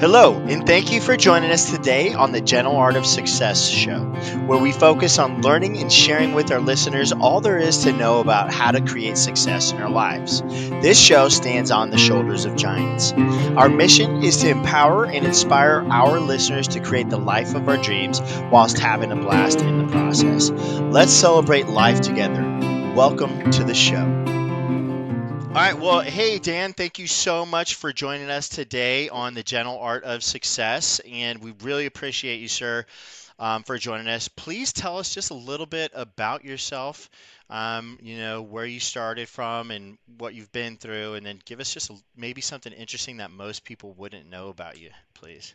Hello, and thank you for joining us today on the Gentle Art of Success show, where we focus on learning and sharing with our listeners all there is to know about how to create success in our lives. This show stands on the shoulders of giants. Our mission is to empower and inspire our listeners to create the life of our dreams whilst having a blast in the process. Let's celebrate life together. Welcome to the show. All right. Well, hey, Dan, thank you so much for joining us today on the Gentle Art of Success. And we really appreciate you, sir, um, for joining us. Please tell us just a little bit about yourself, um, you know, where you started from and what you've been through. And then give us just a, maybe something interesting that most people wouldn't know about you, please.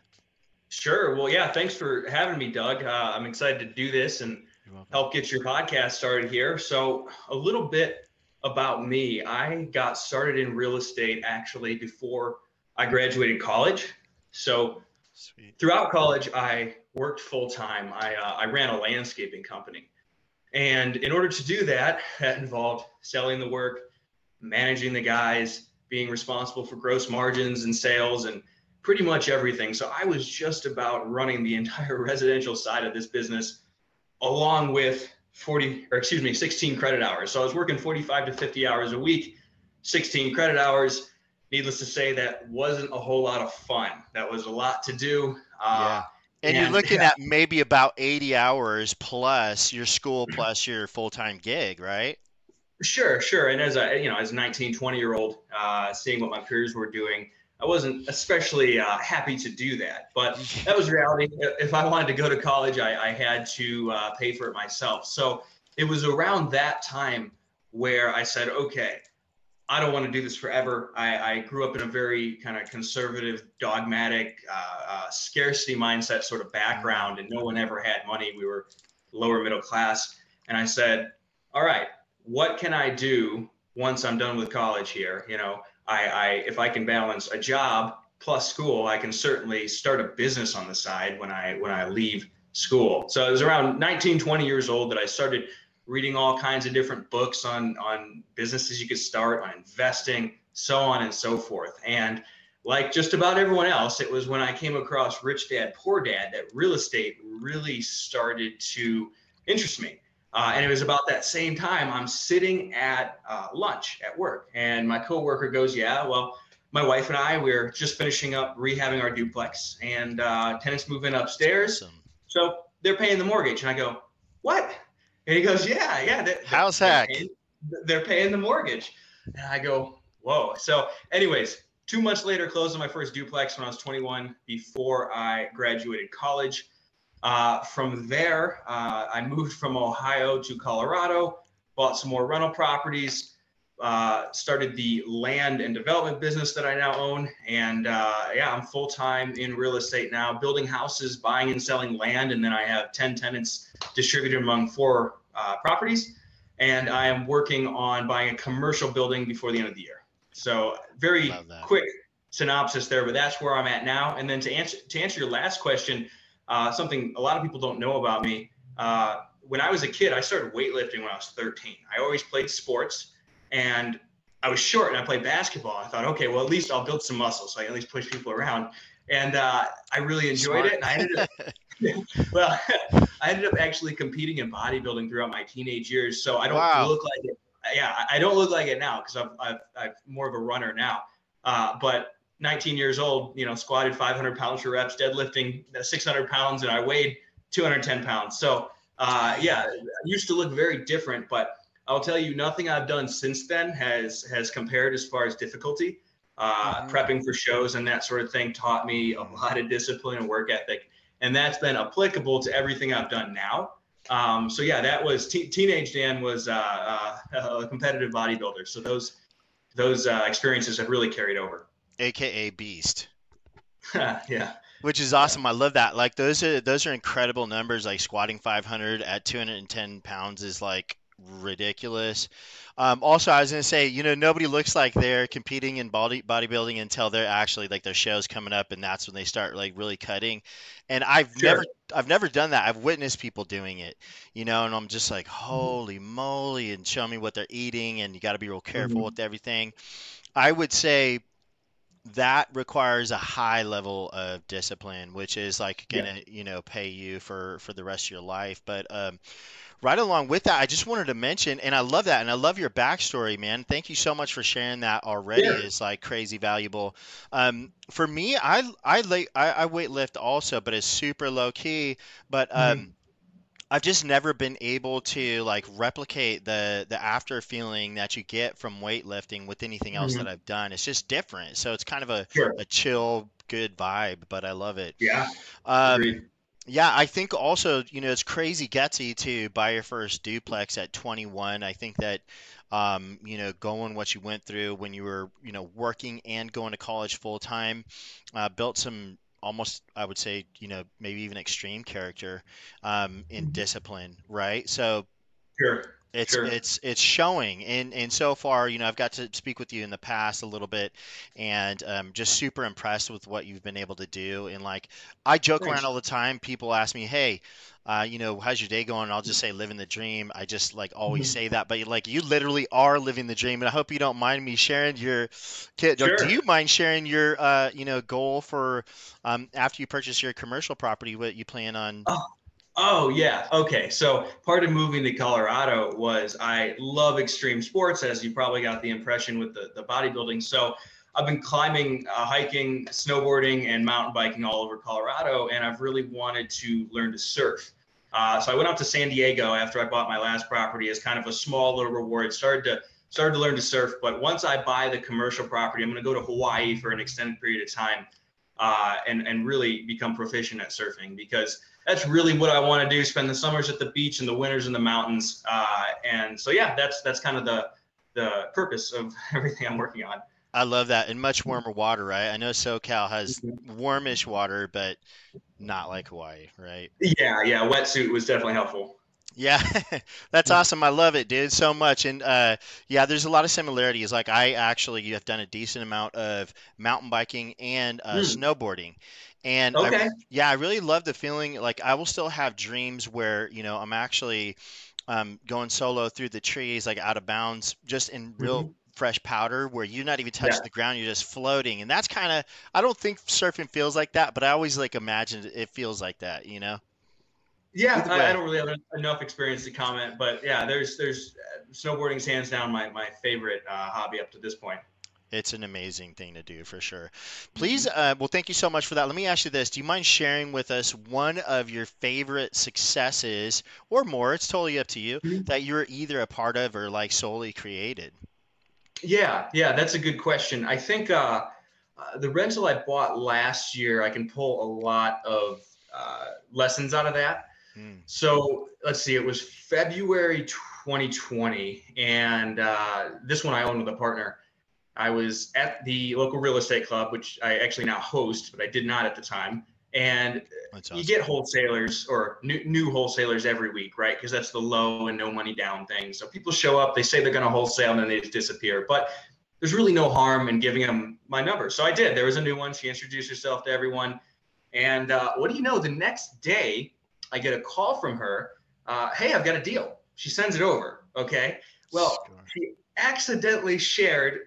Sure. Well, yeah, thanks for having me, Doug. Uh, I'm excited to do this and help get your podcast started here. So, a little bit about me. I got started in real estate actually before I graduated college. So Sweet. throughout college, I worked full time. I, uh, I ran a landscaping company. And in order to do that, that involved selling the work, managing the guys, being responsible for gross margins and sales and pretty much everything. So I was just about running the entire residential side of this business along with 40 or excuse me 16 credit hours. So i was working 45 to 50 hours a week 16 credit hours. Needless to say that wasn't a whole lot of fun. That was a lot to do. Uh, yeah. And, and, you're looking yeah. at maybe about 80 hours plus your school plus your full-time gig right? Sure sure. And as a you know as a 19 20 year old uh, seeing what my peers were doing I wasn't especially uh, happy to do that, but that was reality. If I wanted to go to college, I, I had to uh, pay for it myself. So it was around that time where I said, okay, I don't want to do this forever. I, I grew up in a very kind of conservative, dogmatic, uh, uh scarcity mindset sort of background, and no one ever had money. We were lower middle class. And I said, all right, what can I do once I'm done with college here? You know, I, I if I can balance a job plus school, I can certainly start a business on the side when I when I leave school. So it was around 19, 20 years old that I started reading all kinds of different books on on businesses you could start, on investing, so on and so forth. And like just about everyone else, it was when I came across Rich Dad Poor Dad that real estate really started to interest me. Uh, and it was about that same time I'm sitting at uh, lunch at work, and my coworker goes, "Yeah, well, my wife and I we're just finishing up rehabbing our duplex, and uh, tenants moving upstairs, awesome. so they're paying the mortgage." And I go, "What?" And he goes, "Yeah, yeah, they, how's they're Paying, they're paying the mortgage." And I go, "Whoa!" So, anyways, two months later, closed on my first duplex when I was 21, before I graduated college. Uh, from there, uh, I moved from Ohio to Colorado, bought some more rental properties, uh, started the land and development business that I now own. And uh, yeah, I'm full time in real estate now, building houses, buying and selling land. And then I have 10 tenants distributed among four uh, properties. And I am working on buying a commercial building before the end of the year. So, very quick synopsis there, but that's where I'm at now. And then to answer to answer your last question, uh, something a lot of people don't know about me. Uh, when I was a kid, I started weightlifting when I was 13. I always played sports and I was short and I played basketball. I thought, okay, well, at least I'll build some muscle so I can at least push people around. And uh, I really enjoyed Smart. it. And I ended up, well, I ended up actually competing in bodybuilding throughout my teenage years. So I don't wow. look like it. Yeah, I don't look like it now because I've, I've, I'm more of a runner now. Uh, but 19 years old, you know, squatted 500 pounds for reps, deadlifting 600 pounds, and I weighed 210 pounds. So, uh, yeah, I used to look very different, but I'll tell you, nothing I've done since then has has compared as far as difficulty. Uh, mm-hmm. Prepping for shows and that sort of thing taught me a lot of discipline and work ethic, and that's been applicable to everything I've done now. Um, so yeah, that was teenage Dan was uh, uh, a competitive bodybuilder. So those those uh, experiences have really carried over aka Beast. yeah. Which is awesome. I love that. Like those are those are incredible numbers. Like squatting 500 at 210 pounds is like ridiculous. Um, also, I was gonna say, you know, nobody looks like they're competing in body bodybuilding until they're actually like their shows coming up, and that's when they start like really cutting. And I've sure. never, I've never done that. I've witnessed people doing it, you know, and I'm just like, holy moly, and show me what they're eating, and you got to be real careful mm-hmm. with everything. I would say that requires a high level of discipline, which is like gonna, you know, pay you for for the rest of your life. But um, right along with that, I just wanted to mention, and I love that, and I love your backstory, man. Thank you so much for sharing that already. Sure. It's like crazy valuable. Um, for me, I I I, I weight lift also, but it's super low key. But Mhm. um, I've just never been able to like replicate the the after feeling that you get from weightlifting with anything else that Mhm. I've done. It's just different. So it's kind of a, Sure. a chill, good vibe, but I love it. Yeah. Um, Agreed. yeah, I think also, you know, it's crazy gutsy to buy your first duplex at 21. I think that, um, you know, going what you went through when you were, you know, working and going to college full time, uh, built some almost, I would say, you know, maybe even extreme character, um, in Mhm. discipline, right? So Sure. It's Sure. it's it's showing, and and so far, you know, I've got to speak with you in the past a little bit, and um, just super impressed with what you've been able to do. And like, I joke around all the time. People ask me, "Hey, uh, you know, how's your day going?" I'll just say, "Living the dream." I just like always Mhm. say that, but like, you literally are living the dream, and I hope you don't mind me sharing your kid. Or do you mind sharing your uh, you know, goal for um, after you purchase your commercial property? What you plan on? Oh, oh yeah. Okay. So part of moving to Colorado was I love extreme sports, as you probably got the impression with the, the bodybuilding. So I've been climbing, uh, hiking, snowboarding, and mountain biking all over Colorado, and I've really wanted to learn to surf. Uh, so I went out to San Diego after I bought my last property as kind of a small little reward. Started to started to learn to surf, but once I buy the commercial property, I'm going to go to Hawaii for an extended period of time uh, and and really become proficient at surfing because that's really what I want to do. Spend the summers at the beach and the winters in the mountains. Uh, and so yeah, that's that's kind of the the purpose of everything I'm working on. I love that. And much warmer water, right? I know SoCal has warmish water, but not like Hawaii, right? Yeah, yeah. Wetsuit was definitely helpful. Yeah, that's awesome. I love it, dude, so much. And uh, yeah, there's a lot of similarities. Like I actually have done a decent amount of mountain biking and uh, Hmm. snowboarding. And I, yeah, I really love the feeling. Like I will still have dreams where, you know, I'm actually um, going solo through the trees, like out of bounds, just in real Mhm. fresh powder, where you're not even touching Yeah. the ground, you're just floating. And that's kind of, I don't think surfing feels like that, but I always like imagine it feels like that, you know? Yeah, I. I don't really have enough experience to comment, but yeah, there's there's uh, snowboarding's hands down my my favorite uh, hobby up to this point. It's an amazing thing to do for sure. Please, uh, well, thank you so much for that. Let me ask you this. Do you mind sharing with us one of your favorite successes or more? It's totally up to you Mhm. that you're either a part of or like solely created. Yeah, yeah, that's a good question. I think uh, uh, the rental I bought last year, I can pull a lot of uh, lessons out of that. Mm, So let's see, it was February 2020, and uh, this one I owned with a partner. I was at the local real estate club, which I actually now host, but I did not at the time. And that's you get wholesalers or new, new wholesalers every week, right? Because that's the low and no money down thing. So people show up, they say they're going to wholesale, and then they just disappear. But there's really no harm in giving them my number. So I did. There was a new one. She introduced herself to everyone. And uh, what do you know? The next day, I get a call from her. Uh, hey, I've got a deal. She sends it over. Okay. Well, Sure. she accidentally shared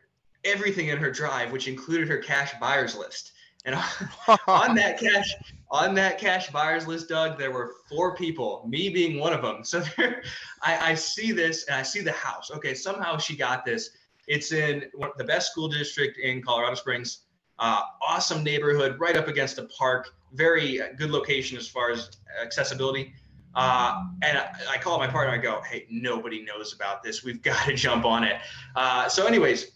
everything in her drive, which included her cash buyers list. And on that cash on that cash buyers list, Doug, there were four people, me being one of them. So there, I, I see this and I see the house. Okay, somehow she got this. It's in the best school district in Colorado Springs. Uh, awesome neighborhood, right up against a park. Very uh, good location as far as accessibility. Uh, and I, I call my partner. I go, "Hey, nobody knows about this. We've got to jump on it." Uh, so, anyways,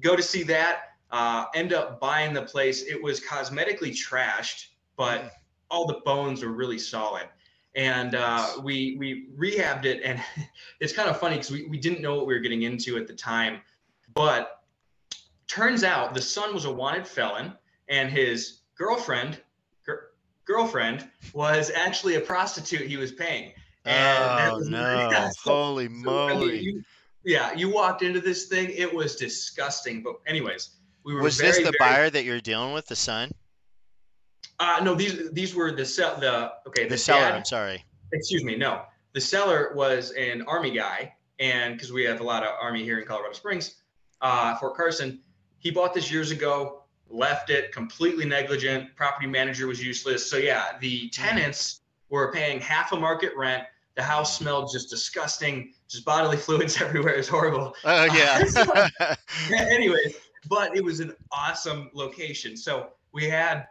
go to see that uh, end up buying the place. It was cosmetically trashed, but all the bones were really solid. And uh, we we rehabbed it, and it's kind of funny because we, we didn't know what we were getting into at the time. But turns out the son was a wanted felon, and his girlfriend gir- girlfriend was actually a prostitute he was paying. And Oh no! yeah, so- Holy so, I mean, moly! you- yeah, you walked into this thing. It was disgusting. But anyways, we were Was very, this the very, buyer that you're dealing with, the son? Uh, no, these these were the sell the okay the, The seller, dad- I'm sorry. excuse me, no, the seller was an army guy, and because we have a lot of army here in Colorado Springs, uh, Fort Carson, he bought this years ago. Left it completely negligent. Property manager was useless. So yeah, the tenants were paying half a market rent. The house smelled just disgusting, just bodily fluids everywhere. It was horrible. Oh yeah. Uh, so, anyways, but it was an awesome location. So we had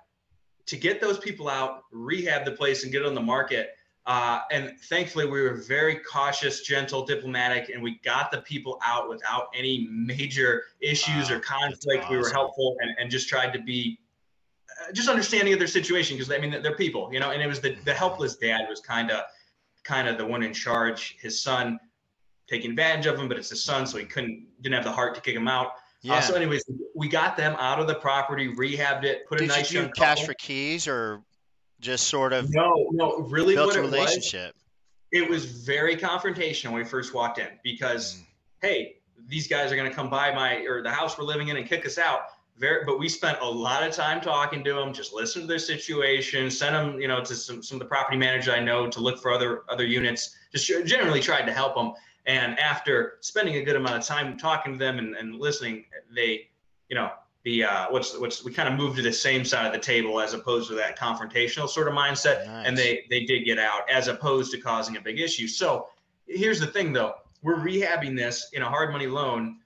to get those people out, rehab the place, and get it on the market. Uh, and thankfully, we were very cautious, gentle, diplomatic, and we got the people out without any major issues wow, or conflict. Awesome. We were helpful and, and just tried to be uh, just understanding of their situation because I mean they're people, you know. And it was the the helpless dad was kind of kind of the one in charge. His son taking advantage of him, but it's his son, so he couldn't didn't have the heart to kick him out. Uh, yeah. Uh, so, anyways, we got them out of the property, rehabbed it, put Did a nice you young cash for keys or just sort of no no really built what a relationship it was, it was very confrontational when we first walked in because mm. hey these guys are going to come by my or the house we're living in and kick us out. Very but we spent a lot of time talking to them just listen to their situation send them you know to some, some of the property managers i know to look for other other units just generally tried to help them and after spending a good amount of time talking to them and, and listening they you know the uh, what's what's we kind of moved to the same side of the table as opposed to that confrontational sort of mindset, nice. and they they did get out as opposed to causing a big issue. So here's the thing, though, we're rehabbing this in a hard money loan.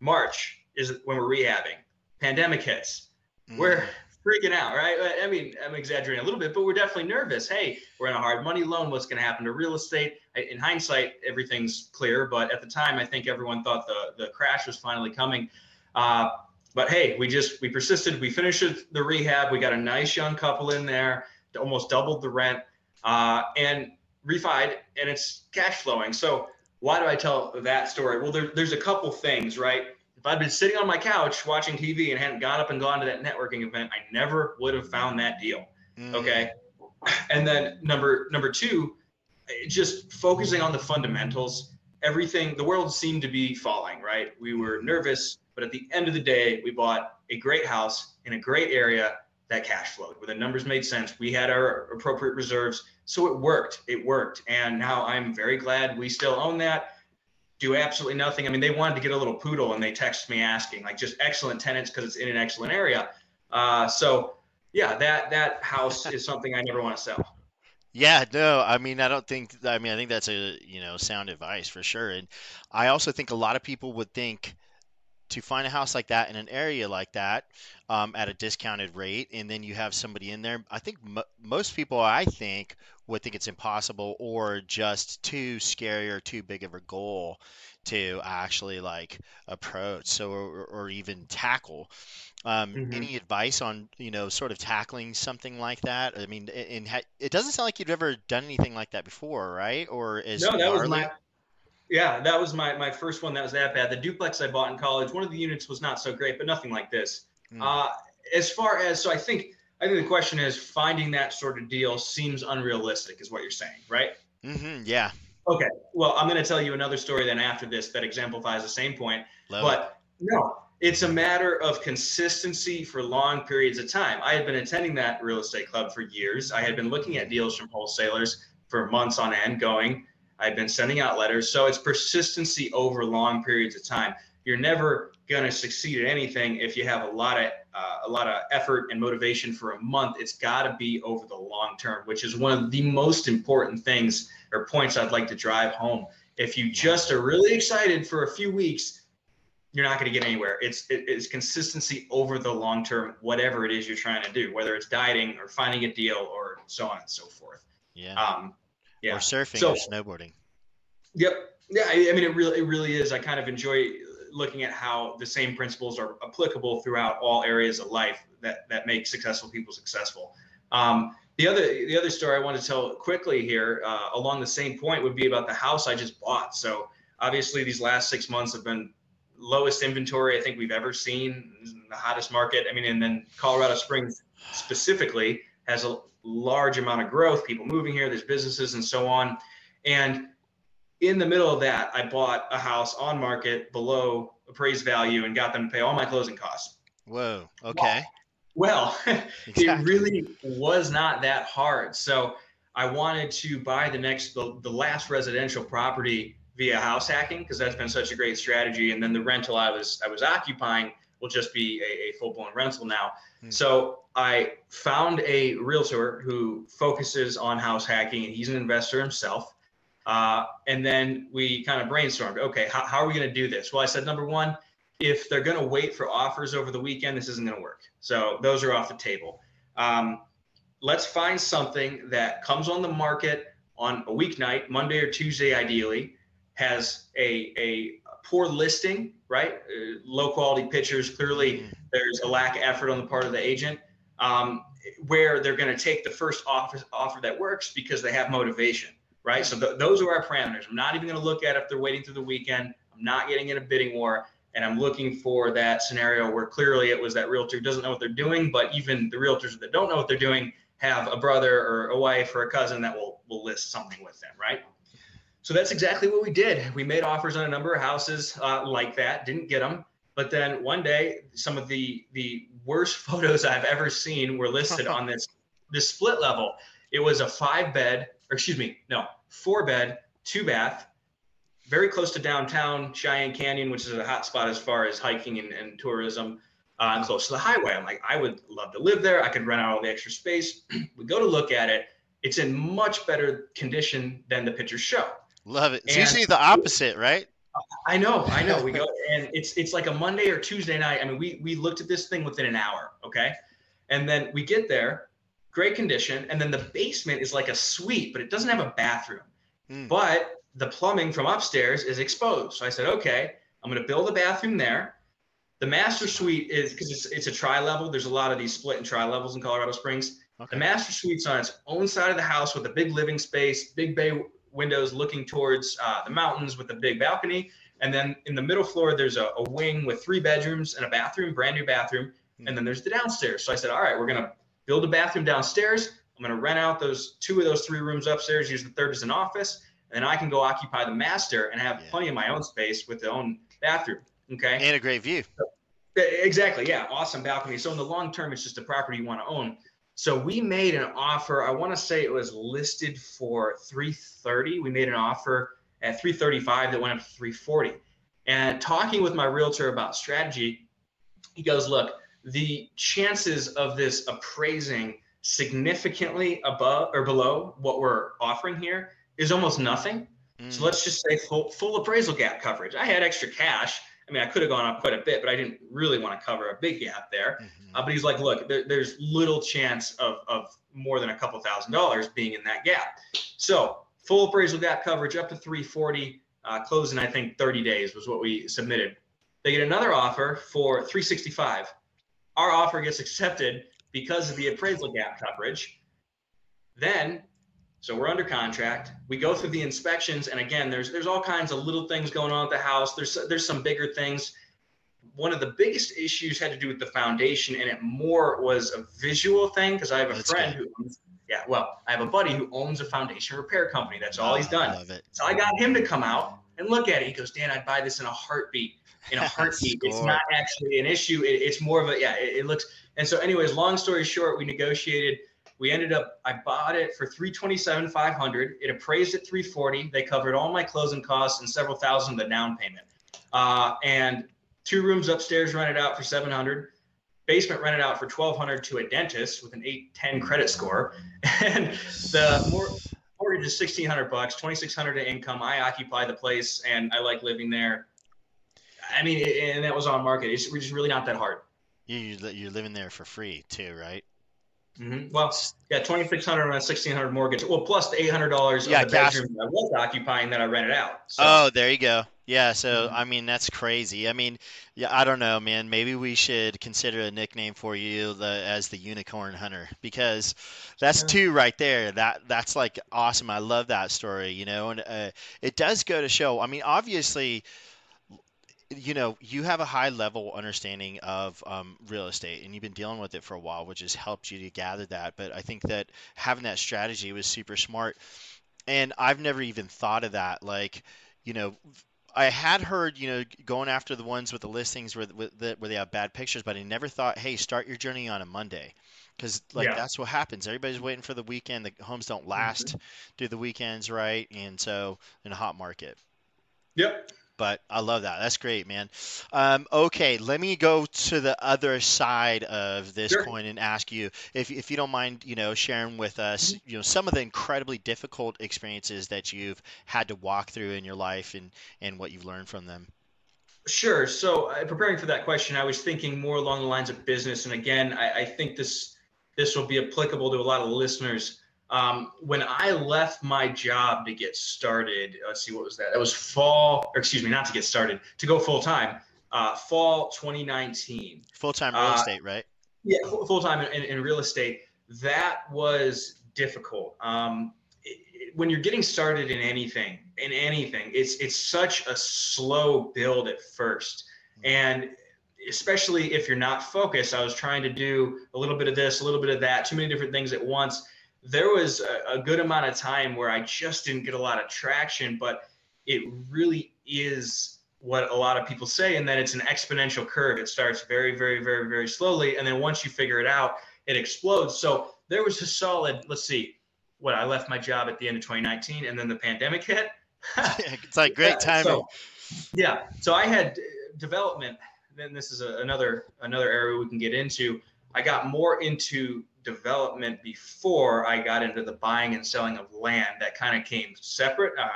March is when we're rehabbing. Pandemic hits. Mm. We're freaking out, right? I mean, I'm exaggerating a little bit, but we're definitely nervous. Hey, we're in a hard money loan. What's going to happen to real estate? In hindsight, everything's clear, but at the time, I think everyone thought the the crash was finally coming. Uh, but hey, we just we persisted. We finished the rehab. We got a nice young couple in there, almost doubled the rent, uh, and refied, and it's cash flowing. So why do I tell that story? Well, there, there's a couple things, right? If I'd been sitting on my couch watching TV and hadn't got up and gone to that networking event, I never would have found that deal. Mm. Okay. And then number number two, just focusing on the fundamentals. Everything the world seemed to be falling, right? We were nervous but at the end of the day, we bought a great house in a great area that cash flowed, where the numbers made sense. We had our appropriate reserves. So it worked. It worked. And now I'm very glad we still own that. Do absolutely nothing. I mean, they wanted to get a little poodle and they texted me asking, like, just excellent tenants because it's in an excellent area. Uh, so, yeah, that that house is something I never want to sell. Yeah, no, I mean, I don't think, I mean, I think that's a, you know, sound advice for sure. And I also think a lot of people would think, to find a house like that in an area like that um, at a discounted rate, and then you have somebody in there. I think most people, I think, would think it's impossible or just too scary or too big of a goal to actually like approach so or, or even tackle um, mm-hmm. any advice on you know sort of tackling something like that i mean and it doesn't sound like you've ever done anything like that before right or is no that was my yeah, that was my my first one that was that bad. The duplex I bought in college, one of the units was not so great, but nothing like this. Mm. Uh, as far as so, I think I think the question is finding that sort of deal seems unrealistic, is what you're saying, right? Mm-hmm, yeah. Okay. Well, I'm going to tell you another story then after this that exemplifies the same point. Love but it. no, it's a matter of consistency for long periods of time. I had been attending that real estate club for years. I had been looking at deals from wholesalers for months on end, going I've been sending out letters. So it's persistency over long periods of time. You're never going to succeed at anything if you have a lot of uh, a lot of effort and motivation for a month. It's got to be over the long term, which is one of the most important things or points I'd like to drive home. If you just are really excited for a few weeks, you're not going to get anywhere. It's it's consistency over the long term, whatever it is you're trying to do, whether it's dieting or finding a deal or so on and so forth. Yeah. Um, yeah. or surfing so, or snowboarding. Yep. Yeah. I, I mean, it really, it really is. I kind of enjoy looking at how the same principles are applicable throughout all areas of life that that make successful people successful. Um, the other the other story I want to tell quickly here, uh, along the same point, would be about the house I just bought. So obviously, these last six months have been lowest inventory I think we've ever seen, the hottest market. I mean, and then Colorado Springs specifically has a large amount of growth, people moving here, there's businesses and so on. And in the middle of that, I bought a house on market below appraised value and got them to pay all my closing costs. Whoa. Okay. Well, exactly. it really was not that hard. So I wanted to buy the next, the, the last residential property via house hacking because that's been such a great strategy. And then the rental I was I was occupying will just be a, a full blown rental now. Hmm. So I found a realtor who focuses on house hacking, and he's an investor himself. Uh, and then we kind of brainstormed. Okay, how, how are we going to do this? Well, I said number one, if they're going to wait for offers over the weekend, this isn't going to work. So those are off the table. Um, let's find something that comes on the market on a weeknight, Monday or Tuesday, ideally, has a, a poor listing, right? Uh, low quality pictures. Clearly, mm. there's a lack of effort on the part of the agent. Um, where they're going to take the first offer, offer that works because they have motivation, right? So th- those are our parameters. I'm not even going to look at if they're waiting through the weekend. I'm not getting in a bidding war. And I'm looking for that scenario where clearly it was that realtor doesn't know what they're doing, but even the realtors that don't know what they're doing have a brother or a wife or a cousin that will will list something with them, right? So that's exactly what we did. We made offers on a number of houses uh, like that, didn't get them. But then one day, some of the the worst photos I've ever seen were listed on this this split level. It was a five bed, or excuse me, no, four bed, two bath, very close to downtown Cheyenne Canyon, which is a hot spot as far as hiking and, and tourism, uh, and close to the highway. I'm like, I would love to live there. I could rent out all the extra space. we go to look at it. It's in much better condition than the pictures show. Love it. It's and usually the opposite, right? I know, I know. We go and it's it's like a Monday or Tuesday night. I mean, we we looked at this thing within an hour, okay? And then we get there, great condition, and then the basement is like a suite, but it doesn't have a bathroom. Mm. But the plumbing from upstairs is exposed. So I said, okay, I'm going to build a bathroom there. The master suite is because it's it's a tri level. There's a lot of these split and tri levels in Colorado Springs. Okay. The master suite's on its own side of the house with a big living space, big bay windows looking towards uh, the mountains with a big balcony. And then in the middle floor, there's a, a wing with three bedrooms and a bathroom, brand new bathroom. Hmm. And then there's the downstairs. So I said, all right, we're going to build a bathroom downstairs. I'm going to rent out those two of those three rooms upstairs, use the third as an office, and then I can go occupy the master and have yeah. plenty of my own space with the own bathroom. Okay. And a great view. Exactly. Yeah. Awesome balcony. So in the long term, it's just a property you want to own. So we made an offer. I want to say it was listed for 330. We made an offer at 335 that went up to 340. And talking with my realtor about strategy, he goes, "Look, the chances of this appraising significantly above or below what we're offering here is almost nothing. Mm. So let's just say full, full appraisal gap coverage. I had extra cash I mean, I could have gone up quite a bit, but I didn't really want to cover a big gap there. Mm-hmm. Uh, but he's like, look, there, there's little chance of, of more than a couple thousand dollars being in that gap. So full appraisal gap coverage up to 340, uh, closing, I think 30 days was what we submitted. They get another offer for 365. Our offer gets accepted because of the appraisal gap coverage. Then so we're under contract. We go through the inspections, and again, there's there's all kinds of little things going on at the house. There's there's some bigger things. One of the biggest issues had to do with the foundation, and it more was a visual thing because I have a That's friend good. who owns, yeah, well, I have a buddy who owns a foundation repair company. That's all oh, he's done. Love it. So I got him to come out and look at it. He goes, Dan, I'd buy this in a heartbeat. In a heartbeat. it's not actually an issue. It, it's more of a yeah. It, it looks. And so, anyways, long story short, we negotiated we ended up, I bought it for 327, 500. It appraised at 340. They covered all my closing costs and several thousand of the down payment. Uh, and two rooms upstairs rented out for 700. Basement rented out for 1200 to a dentist with an 810 credit score. And the mortgage is 1600 bucks, 2600 in income. I occupy the place and I like living there. I mean, and that was on market. It's just really not that hard. You, you're living there for free too, right? Mm-hmm. Well, yeah, twenty six hundred on a sixteen hundred mortgage. Well, plus the eight hundred dollars yeah, of the cash. bedroom I was occupying that I rented out. So. Oh, there you go. Yeah, so mm-hmm. I mean that's crazy. I mean, yeah, I don't know, man. Maybe we should consider a nickname for you the, as the Unicorn Hunter because that's yeah. two right there. That that's like awesome. I love that story. You know, and uh, it does go to show. I mean, obviously you know, you have a high level understanding of um, real estate and you've been dealing with it for a while, which has helped you to gather that. But I think that having that strategy was super smart. And I've never even thought of that. Like, you know, I had heard, you know, going after the ones with the listings where, where they have bad pictures, but I never thought, hey, start your journey on a Monday. Because, like, yeah. that's what happens. Everybody's waiting for the weekend. The homes don't last mm-hmm. through the weekends, right? And so, in a hot market. Yep. But I love that. That's great, man. Um, okay, let me go to the other side of this Sure. coin and ask you if, if you don't mind, you know, sharing with us, you know, some of the incredibly difficult experiences that you've had to walk through in your life and and what you've learned from them. Sure. So, uh, preparing for that question, I was thinking more along the lines of business, and again, I, I think this this will be applicable to a lot of listeners. Um, when I left my job to get started, let's see, what was that? That was fall, or excuse me, not to get started, to go full time, uh, fall 2019. Full time real Uh, estate, right? Yeah, full time in, in real estate. That was difficult. Um, it- it- when you're getting started in anything, in anything, it's it's such a slow build at first, and especially if you're not focused. I was trying to do a little bit of this, a little bit of that, too many different things at once. There was a, a good amount of time where I just didn't get a lot of traction, but it really is what a lot of people say, and then it's an exponential curve. It starts very, very, very, very slowly, and then once you figure it out, it explodes. So there was a solid. Let's see, what I left my job at the end of 2019, and then the pandemic hit. it's like great Yeah, timing. So, yeah. So I had development. Then this is a, another another area we can get into. I got more into development before I got into the buying and selling of land. That kind of came separate. Uh,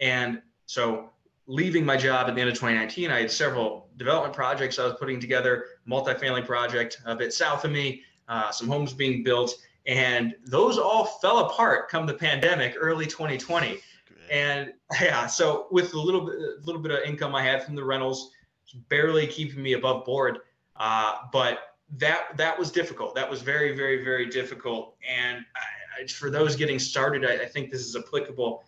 and so leaving my job at the end of 2019, I had several development projects I was putting together, multifamily project a bit south of me, uh, some homes being built, and those all fell apart come the pandemic, early 2020. And yeah, so with a little bit, a little bit of income I had from the rentals, barely keeping me above board. Uh, but that that was difficult. That was very, very, very difficult. And I, I, for those getting started, I, I think this is applicable.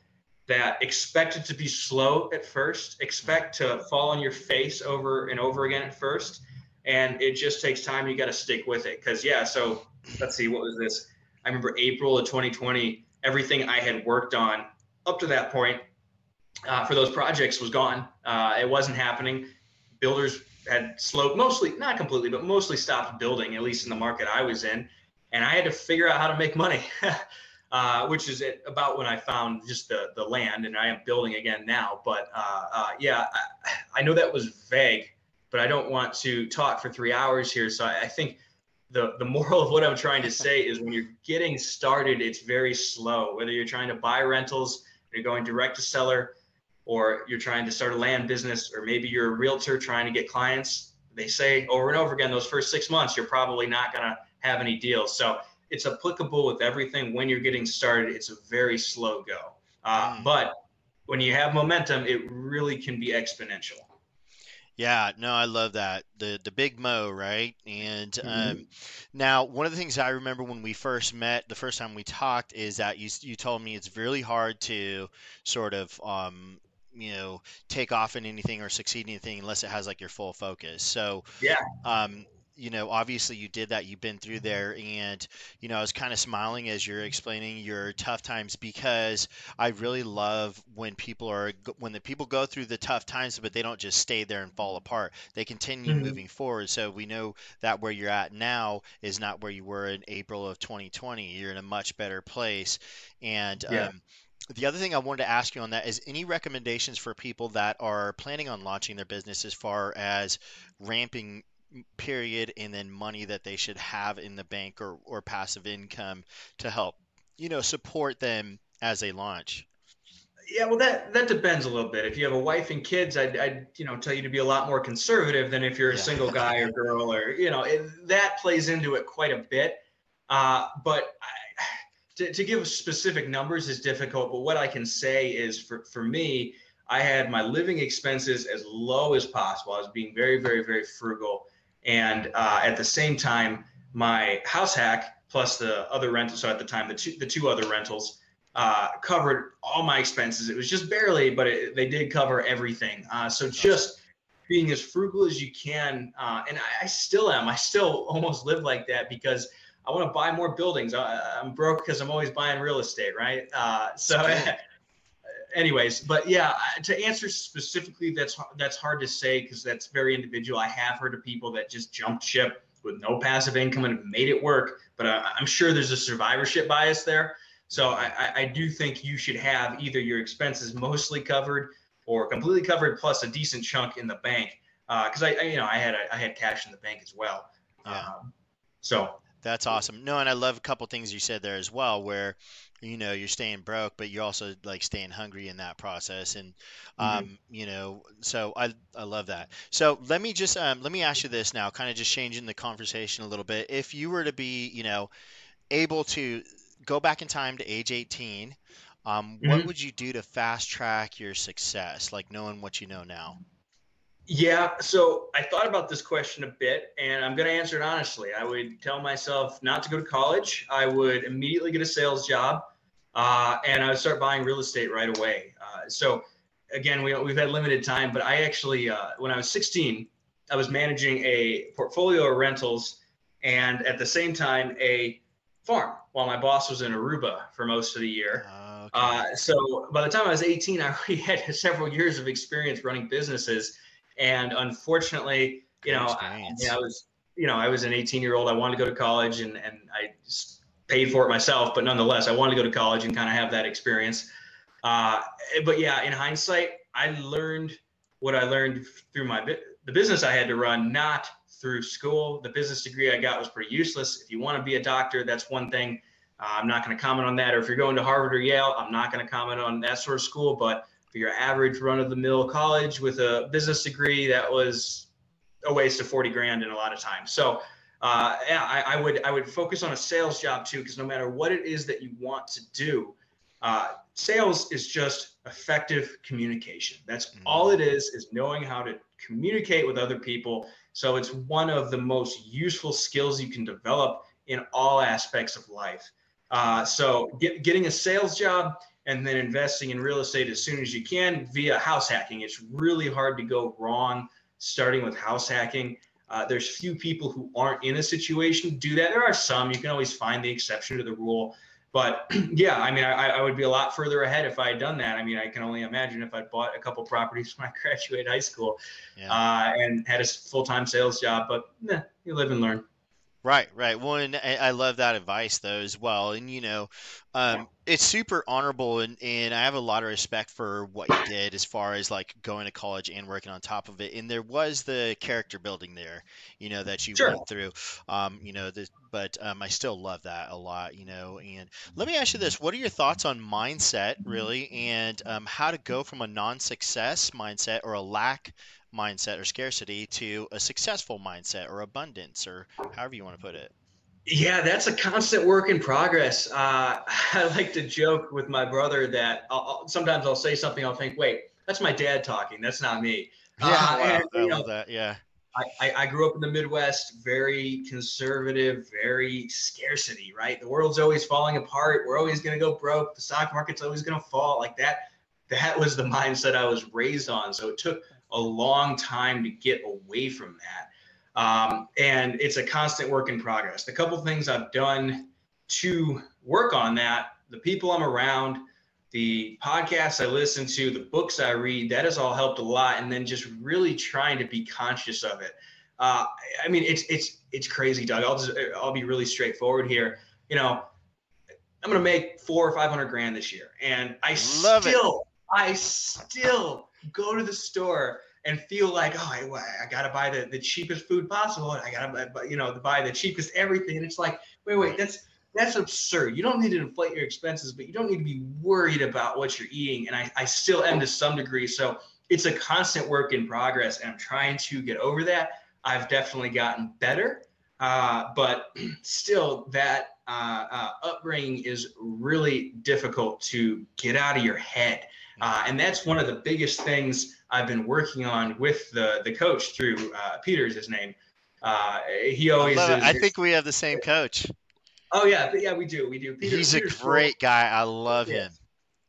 That expect it to be slow at first, expect to fall on your face over and over again at first, and it just takes time. You got to stick with it. Because yeah, so let's see, what was this? I remember April of 2020. Everything I had worked on up to that point uh, for those projects was gone. Uh, it wasn't happening. Builders had slowed, mostly, not completely, but mostly stopped building, at least in the market I was in. And I had to figure out how to make money, uh, which is about when I found just the, the land and I am building again now. But uh, uh, yeah, I, I know that was vague, but I don't want to talk for three hours here. So I, I think the, the moral of what I'm trying to say is when you're getting started, it's very slow. Whether you're trying to buy rentals, you're going direct to seller, or you're trying to start a land business, or maybe you're a realtor trying to get clients. They say over and over again, those first six months, you're probably not going to have any deals. So it's applicable with everything. When you're getting started, it's a very slow go. Uh, Mm. But when you have momentum, it really can be exponential. Yeah, no, I love that. The the big mo, right? And Mhm. um, now one of the things I remember when we first met, the first time we talked, is that you you told me it's really hard to sort of um, you know, take off in anything or succeed in anything unless it has like your full focus. So Yeah. um, you know, obviously you did that. You've been through there, and you know, I was kind of smiling as you're explaining your tough times because I really love when people are when the people go through the tough times, but they don't just stay there and fall apart. They continue Mhm. moving forward. So we know that where you're at now is not where you were in April of 2020. You're in a much better place, and Yeah. um, the other thing I wanted to ask you on that is any recommendations for people that are planning on launching their business as far as ramping period and then money that they should have in the bank or, or passive income to help, you know, support them as they launch. Yeah, well, that that depends a little bit. If you have a wife and kids, I'd, I'd you know tell you to be a lot more conservative than if you're a Yeah. single guy or girl, or you know it, that plays into it quite a bit. Uh, but I, to, to give specific numbers is difficult. But what I can say is, for for me, I had my living expenses as low as possible. I was being very, very, very frugal, and uh, at the same time, my house hack plus the other rental. So at the time, the two the two other rentals uh, covered all my expenses. It was just barely, but it, they did cover everything. Uh, so just being as frugal as you can, uh, and I, I still am. I still almost live like that because I want to buy more buildings. I, I'm broke because I'm always buying real estate, right? Uh, so, anyways, but yeah, to answer specifically, that's that's hard to say because that's very individual. I have heard of people that just jumped ship with no passive income and have made it work, but I, I'm sure there's a survivorship bias there. So I, I, I do think you should have either your expenses mostly covered, or completely covered plus a decent chunk in the bank. Because uh, I, I, you know, I had I had cash in the bank as well. Yeah. Um, so that's awesome. No, and I love a couple things you said there as well, where you know you're staying broke, but you're also like staying hungry in that process, and mm-hmm. um, mm-hmm. you know, so I I love that. So let me just um, let me ask you this now, kind of just changing the conversation a little bit. If you were to be, you know, able to go back in time to age 18, um, mm-hmm. what would you do to fast track your success, like knowing what you know now? Yeah, so I thought about this question a bit, and I'm going to answer it honestly. I would tell myself not to go to college. I would immediately get a sales job, uh, and I would start buying real estate right away. Uh, so, again, we, we've had limited time, but I actually, uh, when I was 16, I was managing a portfolio of rentals and at the same time a farm while my boss was in Aruba for most of the year. Ah, okay. Uh, so by the time I was 18, I already had several years of experience running businesses. And unfortunately, you know, I, I, was, you know, I was an 18 year old. I wanted to go to college and, and I paid for it myself, but nonetheless, I wanted to go to college and kind of have that experience. Uh, but yeah, in hindsight, I learned what I learned through my the business I had to run, not through school. The business degree I got was pretty useless. If you want to be a doctor, that's one thing. Uh, I'm not going to comment on that. Or if you're going to Harvard or Yale, I'm not going to comment on that sort of school. But for your average run of the mill college with a business degree, that was a waste of 40 grand in a lot of times. So uh, yeah, I, I, would I would focus on a sales job too, because no matter what it is that you want to do, uh, sales is just effective communication. That's mm-hmm. all it is, is knowing how to communicate with other people. So it's one of the most useful skills you can develop in all aspects of life. Uh, so get, getting a sales job and then investing in real estate as soon as you can via house hacking. It's really hard to go wrong starting with house hacking. Uh, there's few people who aren't in a situation do that. There are some. You can always find the exception to the rule. But yeah, I mean, I, I would be a lot further ahead if I had done that. I mean, I can only imagine if I bought a couple properties when I graduated high school yeah. uh, and had a full time sales job. But nah, you live and learn. Right, right. Well, and I love that advice though as well. And you know, um, it's super honorable, and and I have a lot of respect for what you did as far as like going to college and working on top of it. And there was the character building there, you know, that you sure. went through. Um, you know, the, but um, I still love that a lot, you know. And let me ask you this: What are your thoughts on mindset, really, and um, how to go from a non-success mindset or a lack mindset or scarcity to a successful mindset or abundance or however you want to put it? Yeah, that's a constant work in progress. Uh, I like to joke with my brother that I'll, sometimes I'll say something, I'll think, wait, that's my dad talking. That's not me. Yeah, uh, and, I love know, that. Yeah. I, I, grew up in the Midwest, very conservative, very scarcity, right? The world's always falling apart. We're always going to go broke. The stock market's always going to fall like that. That was the mindset I was raised on. So it took a long time to get away from that. Um, and it's a constant work in progress. The couple things I've done to work on that, the people I'm around, the podcasts I listen to, the books I read, that has all helped a lot. And then just really trying to be conscious of it. Uh, I mean, it's it's it's crazy, Doug. I'll just I'll be really straightforward here. You know, I'm gonna make four or five hundred grand this year, and I Love still it. I still go to the store and feel like, oh, I, I got to buy the, the cheapest food possible. And I got to, you know, buy the cheapest everything. And it's like, wait, wait, that's that's absurd. You don't need to inflate your expenses, but you don't need to be worried about what you're eating. And I, I still am to some degree. So it's a constant work in progress, and I'm trying to get over that. I've definitely gotten better, uh, but still, that uh, uh, upbringing is really difficult to get out of your head. Uh, and that's one of the biggest things I've been working on with the the coach through uh, Peter's his name. Uh, he always. I, is, I think we have the same coach. Oh yeah, yeah, we do, we do. Peter, He's Peter's a great cool. guy. I love him.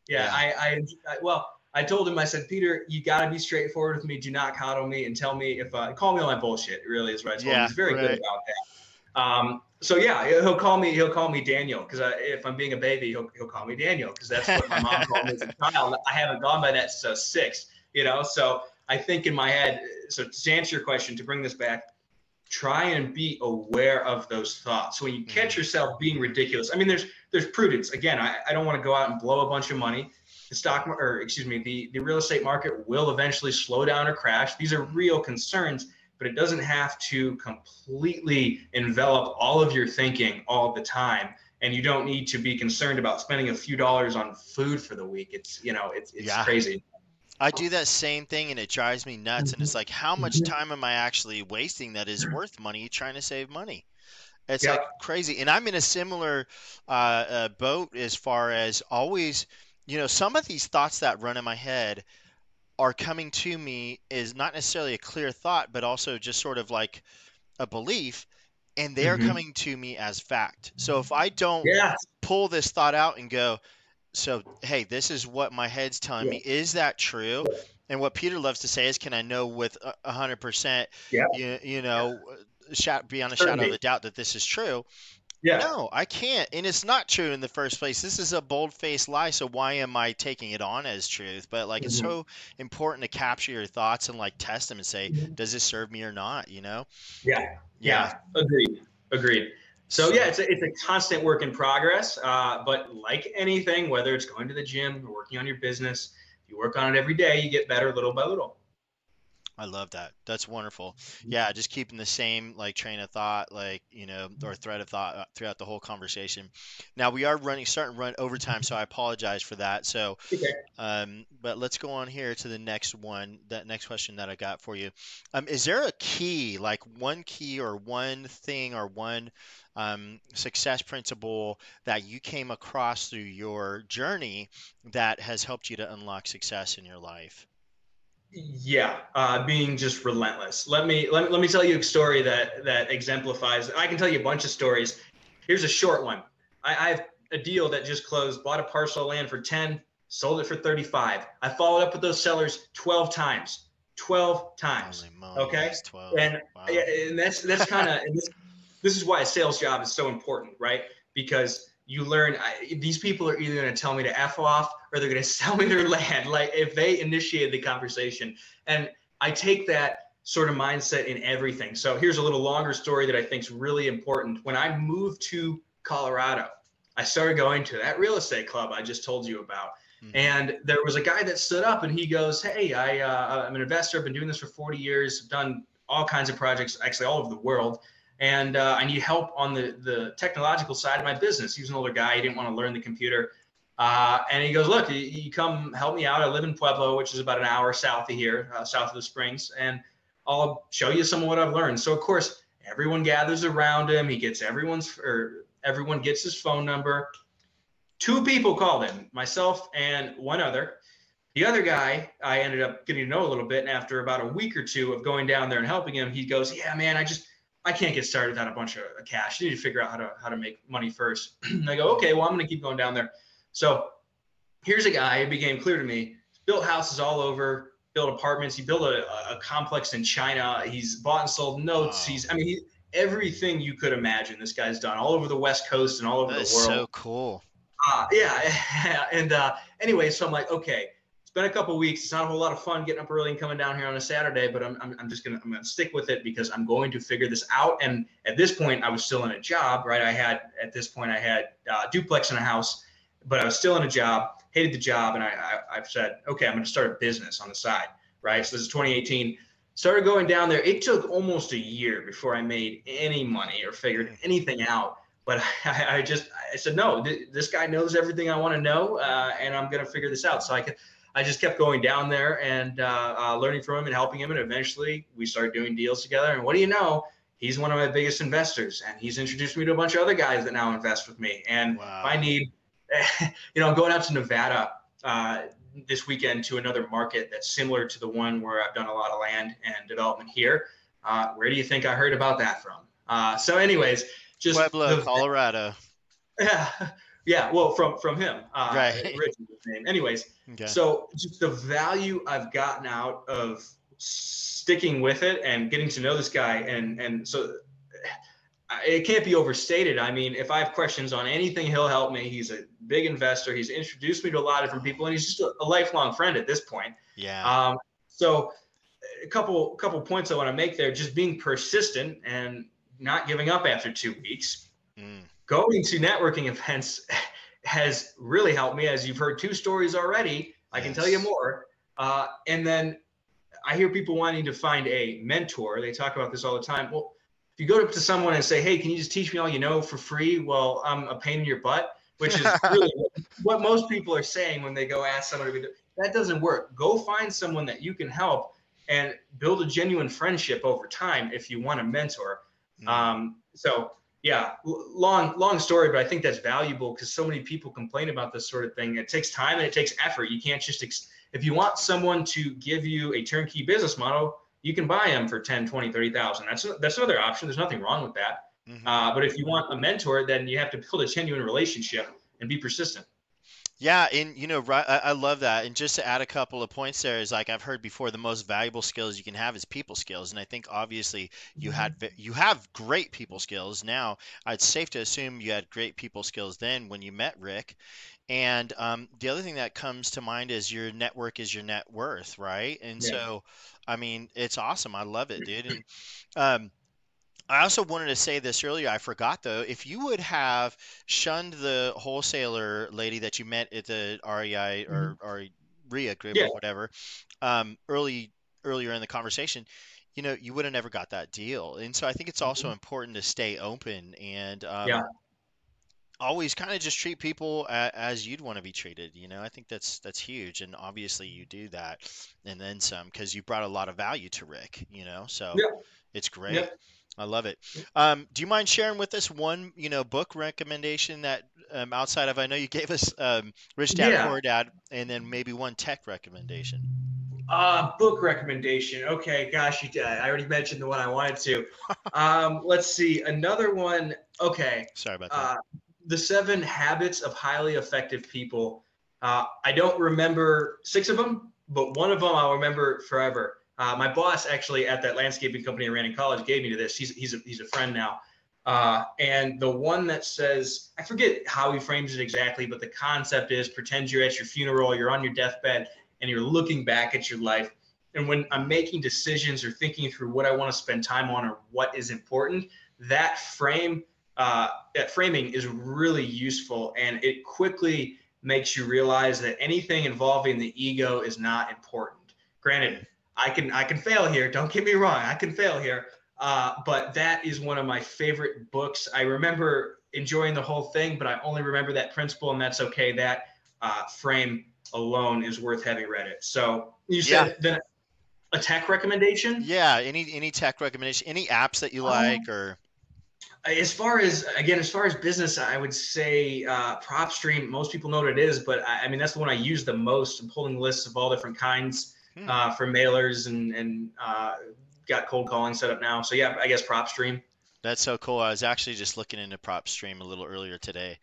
Yeah, yeah. I, I, I, well, I told him, I said, Peter, you got to be straightforward with me. Do not coddle me and tell me if uh, call me on my bullshit. Really is right. Yeah, He's very right. good about that. Um, so yeah, he'll call me. He'll call me Daniel because if I'm being a baby, he'll, he'll call me Daniel because that's what my mom called me as a child. I haven't gone by that since six. You know, so I think in my head. So to answer your question, to bring this back, try and be aware of those thoughts. So when you catch mm-hmm. yourself being ridiculous, I mean, there's there's prudence. Again, I, I don't want to go out and blow a bunch of money. the stock or excuse me, the, the real estate market will eventually slow down or crash. These are real concerns, but it doesn't have to completely envelop all of your thinking all the time. And you don't need to be concerned about spending a few dollars on food for the week. It's you know, it's it's yeah. crazy. I do that same thing and it drives me nuts. And it's like, how much mm-hmm. time am I actually wasting that is worth money trying to save money? It's yeah. like crazy. And I'm in a similar uh, uh, boat as far as always, you know, some of these thoughts that run in my head are coming to me is not necessarily a clear thought, but also just sort of like a belief. And they are mm-hmm. coming to me as fact. So if I don't yeah. pull this thought out and go, so hey, this is what my head's telling yeah. me. Is that true? And what Peter loves to say is, can I know with a hundred percent, you, you know, beyond a shadow of a doubt that this is true. Yeah. No, I can't. And it's not true in the first place. This is a bold faced lie. So why am I taking it on as truth? But like, mm-hmm. it's so important to capture your thoughts and like test them and say, mm-hmm. does this serve me or not? You know? Yeah. Yeah. yeah. Agreed. Agreed. So yeah, it's a, it's a constant work in progress. Uh, but like anything, whether it's going to the gym or working on your business, if you work on it every day, you get better little by little. I love that. That's wonderful. Mm-hmm. Yeah, just keeping the same like train of thought, like you know, or thread of thought uh, throughout the whole conversation. Now we are running, starting to run overtime, so I apologize for that. So, okay. um, but let's go on here to the next one. That next question that I got for you. Um, is there a key, like one key or one thing or one um, success principle that you came across through your journey that has helped you to unlock success in your life? Yeah, uh, being just relentless. Let me let, let me tell you a story that that exemplifies. I can tell you a bunch of stories. Here's a short one. I, I have a deal that just closed. Bought a parcel of land for ten, sold it for thirty-five. I followed up with those sellers twelve times. Twelve times. okay, 12. and wow. and that's that's kind of this, this is why a sales job is so important, right? Because you learn I, these people are either going to tell me to f off or they're going to sell me their land. Like if they initiate the conversation and i take that sort of mindset in everything. So here's a little longer story that i think is really important. When i moved to colorado i started going to that real estate club i just told you about. Mm-hmm. and there was a guy that stood up and he goes hey I, uh, i'm an investor. I've been doing this for 40 years. Done all kinds of projects actually all over the world and uh, I need help on the the technological side of my business. He's an older guy; he didn't want to learn the computer. Uh, and he goes, "Look, you, you, come help me out. I live in Pueblo, which is about an hour south of here, uh, south of the Springs, and I'll show you some of what I've learned." So, of course, everyone gathers around him. He gets everyone's or everyone gets his phone number. Two people called him, myself and one other. The other guy, I ended up getting to know a little bit, and after about a week or two of going down there and helping him, he goes, "Yeah, man, I just." I can't get started without a bunch of cash. You need to figure out how to how to make money first. I go, okay, well, I'm gonna keep going down there. So here's a guy. It became clear to me. Built houses all over. Built apartments. He built a, a complex in China. He's bought and sold notes. Wow. He's I mean he, everything you could imagine. This guy's done all over the West Coast and all over the world. So cool. Uh, yeah, and uh, anyway, so I'm like, okay, been a couple weeks. It's not a whole lot of fun getting up early and coming down here on a Saturday, but I'm, I'm, I'm just gonna I'm gonna stick with it because I'm going to figure this out. And at this point, I was still in a job, right? I had at this point I had uh, duplex in a house, but I was still in a job. Hated the job, and I, I I've said, okay, I'm gonna start a business on the side, right? So this is 2018. Started going down there. It took almost a year before I made any money or figured anything out but I, I, just I said no. Th- this guy knows everything I want to know, uh, and I'm gonna figure this out. So I could I just kept going down there and uh, uh, learning from him and helping him. And eventually we started doing deals together. And what do you know? He's one of my biggest investors and he's introduced me to a bunch of other guys that now invest with me. And wow. I need, you know, I'm going out to Nevada uh, this weekend to another market that's similar to the one where I've done a lot of land and development here. Uh, where do you think I heard about that from? Uh, so, anyways, just Pueblo, the, Colorado. Yeah, yeah. Well, from from him, uh, right? His name. Anyways, Okay. So just the value I've gotten out of sticking with it and getting to know this guy and and so it can't be overstated. I mean, if I have questions on anything, he'll help me. He's a big investor. He's introduced me to a lot of different people, and he's just a, a lifelong friend at this point. Yeah. Um, so, a couple couple points I want to make there: just being persistent and not giving up after two weeks. Mm. Going to networking events has really helped me, as you've heard two stories already. I can tell you more. Uh, and then I hear people wanting to find a mentor. They talk about this all the time. Well, if you go up to someone and say, "Hey, can you just teach me all you know for free?" Well, I'm a pain in your butt, which is really what most people are saying when they go ask be. That doesn't work. Go find someone that you can help and build a genuine friendship over time if you want a mentor. Mm-hmm. Um, so yeah, long long story, but I think that's valuable because so many people complain about this sort of thing. It takes time and it takes effort. You can't just ex- if you want someone to give you a turnkey business model, you can buy them for 10, 20, 30,000. That's that's another option. There's nothing wrong with that. Mm-hmm. Uh, but if you want a mentor, then you have to build a genuine relationship and be persistent. Yeah, and you know, right, I, I love that. And just to add a couple of points there is like I've heard before, the most valuable skills you can have is people skills, and I think obviously you had mm-hmm. you have great people skills now. It's safe to assume you had great people skills then when you met Rick. And um, the other thing that comes to mind is your network is your net worth, right? And Yeah. so, I mean, it's awesome. I love it, dude. And um, I also wanted to say this earlier. I forgot though. If you would have shunned the wholesaler lady that you met at the REI or mm-hmm. or RIA group Yeah. or whatever, um, early earlier in the conversation, you know, you would have never got that deal. And so I think it's also mm-hmm. important to stay open and um, Yeah always kind of just treat people as you'd want to be treated you know i think that's that's huge and obviously you do that and then some because you brought a lot of value to rick you know so yeah. it's great. I love it um, do you mind sharing with us one you know book recommendation that um, outside of i know you gave us um, rich dad yeah. poor dad and then maybe one tech recommendation uh, book recommendation. Okay, gosh, you did. I already mentioned the one I wanted to. um, let's see. Another one. Okay. Sorry about that. Uh, the seven habits of highly effective people. Uh, I don't remember six of them, but one of them I'll remember forever. Uh, my boss actually at that landscaping company I ran in college gave me to this. He's he's a, he's a friend now. Uh, and the one that says, I forget how he frames it exactly, but the concept is pretend you're at your funeral, you're on your deathbed, and you're looking back at your life. And when I'm making decisions or thinking through what I want to spend time on or what is important, that frame uh, that framing is really useful and it quickly makes you realize that anything involving the ego is not important. Granted, I can I can fail here. Don't get me wrong, I can fail here. Uh, but that is one of my favorite books. I remember enjoying the whole thing, but I only remember that principle, and that's okay. That uh, frame alone is worth having read it. So you said yeah. then a tech recommendation? Yeah, any any tech recommendation, any apps that you um, like, um, or as far as again as far as business i would say uh, propstream most people know what it is but I, I, mean that's the one i use the most i'm pulling lists of all different kinds hmm. uh, for mailers and and uh, got cold calling set up now so yeah i guess propstream that's so cool. I was actually just looking into PropStream a little earlier today.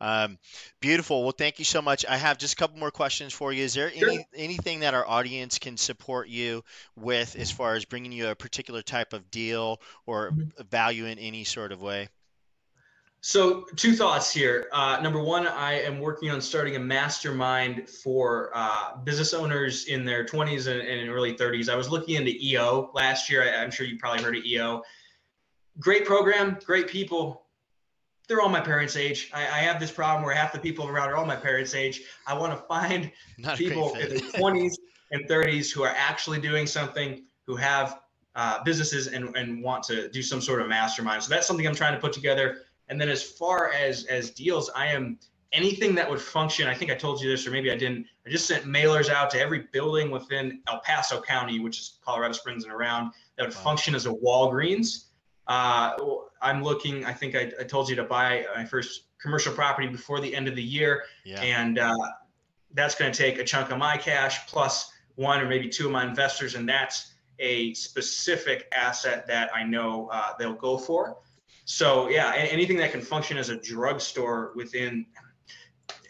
Um, beautiful. Well, thank you so much. I have just a couple more questions for you. Is there sure. any anything that our audience can support you with as far as bringing you a particular type of deal or mm-hmm. value in any sort of way? So, two thoughts here. Uh, number one, I am working on starting a mastermind for uh, business owners in their 20s and, and, early 30s. I was looking into EO last year. I, am sure you probably heard of EO great program, great people. They're all my parents' age. I, I, have this problem where half the people around are all my parents' age. I want to find Not people in their 20s and 30s who are actually doing something, who have uh, businesses and, and want to do some sort of mastermind. So that's something I'm trying to put together. And then as far as as deals, I am anything that would function. I think I told you this, or maybe I didn't. I just sent mailers out to every building within El Paso County, which is Colorado Springs and around, that would wow. function as a Walgreens uh, I'm looking. I think I, I, told you to buy my first commercial property before the end of the year, yeah. and uh, that's going to take a chunk of my cash plus one or maybe two of my investors, and that's a specific asset that I know uh, they'll go for. So yeah, anything that can function as a drugstore within,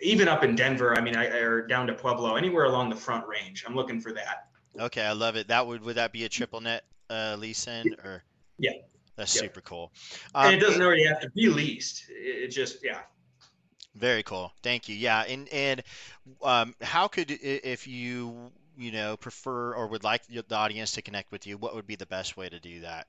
even up in Denver. I mean, I, or down to Pueblo, anywhere along the Front Range. I'm looking for that. Okay, I love it. That would would that be a triple net uh, lease in or? Yeah. That's super cool. Um, and it doesn't already have to be leased. It, it just yeah. Very cool. Thank you. Yeah, and and um, how could if you you know prefer or would like the audience to connect with you, what would be the best way to do that?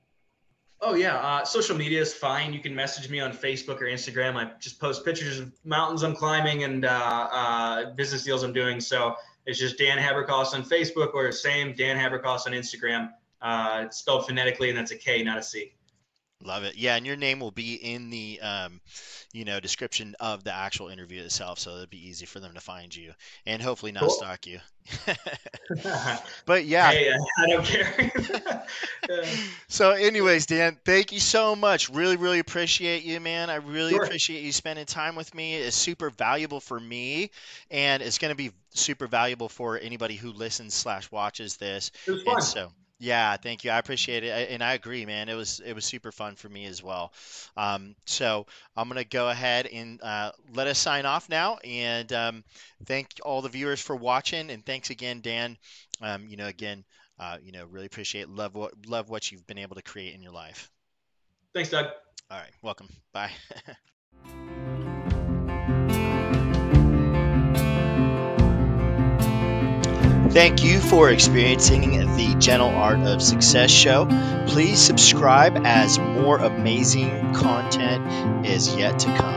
Oh yeah, uh, social media is fine. You can message me on Facebook or Instagram. I just post pictures of mountains I'm climbing and uh, uh, business deals I'm doing. So it's just Dan Haberkost on Facebook or same Dan Haberkost on Instagram. Uh, it's spelled phonetically and that's a K, not a C. Love it. Yeah, and your name will be in the um, you know, description of the actual interview itself, so it'll be easy for them to find you and hopefully not cool. stalk you. but yeah, hey, I don't care. so, anyways, Dan, thank you so much. Really, really appreciate you, man. I really sure. appreciate you spending time with me. It's super valuable for me, and it's going to be super valuable for anybody who listens slash watches this. It was fun. And so yeah, thank you. I appreciate it, and I agree, man. It was it was super fun for me as well. Um, so I'm gonna go ahead and uh, let us sign off now, and um, thank all the viewers for watching, and thanks again, Dan. Um, you know, again, uh, you know, really appreciate love what love what you've been able to create in your life. Thanks, Doug. All right, welcome. Bye. Thank you for experiencing the Gentle Art of Success show. Please subscribe as more amazing content is yet to come.